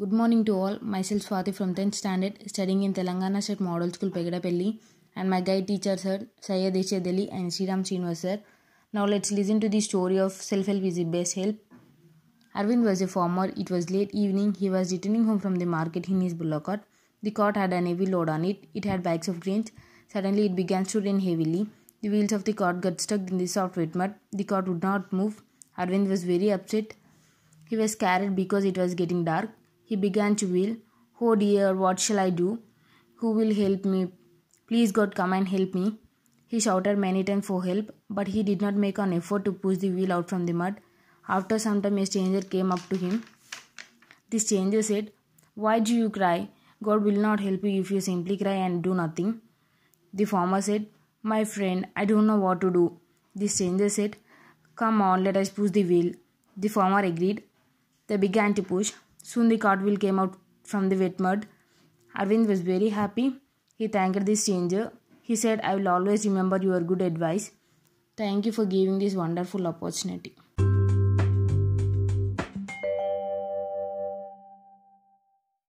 Good morning to all. Myself Swathi from 10th standard studying in Telangana State Model School Pegadapally and my guide teacher sir Syed Ali and Sriram Srinivas sir. Now let's listen to the story of self-help is the best help. Arvind was a farmer. It was late evening. He was returning home from the market in his bullock cart. The cart had a heavy load on it. It had bags of grains. Suddenly it began to rain heavily. The wheels of the cart got stuck in the soft wet mud. The cart would not move. Arvind was very upset. He was scared because it was getting dark. He began to wail, Oh dear, what shall I do? Who will help me? Please, God, come and help me. He shouted many times for help, but he did not make an effort to push the wheel out from the mud. After some time, a stranger came up to him. The stranger said, Why do you cry? God will not help you if you simply cry and do nothing. The farmer said, My friend, I don't know what to do. The stranger said, Come on, let us push the wheel. The farmer agreed. They began to push. Soon the cartwheel came out from the wet mud. Arvind was very happy. He thanked the stranger. He said, I will always remember your good advice. Thank you for giving this wonderful opportunity.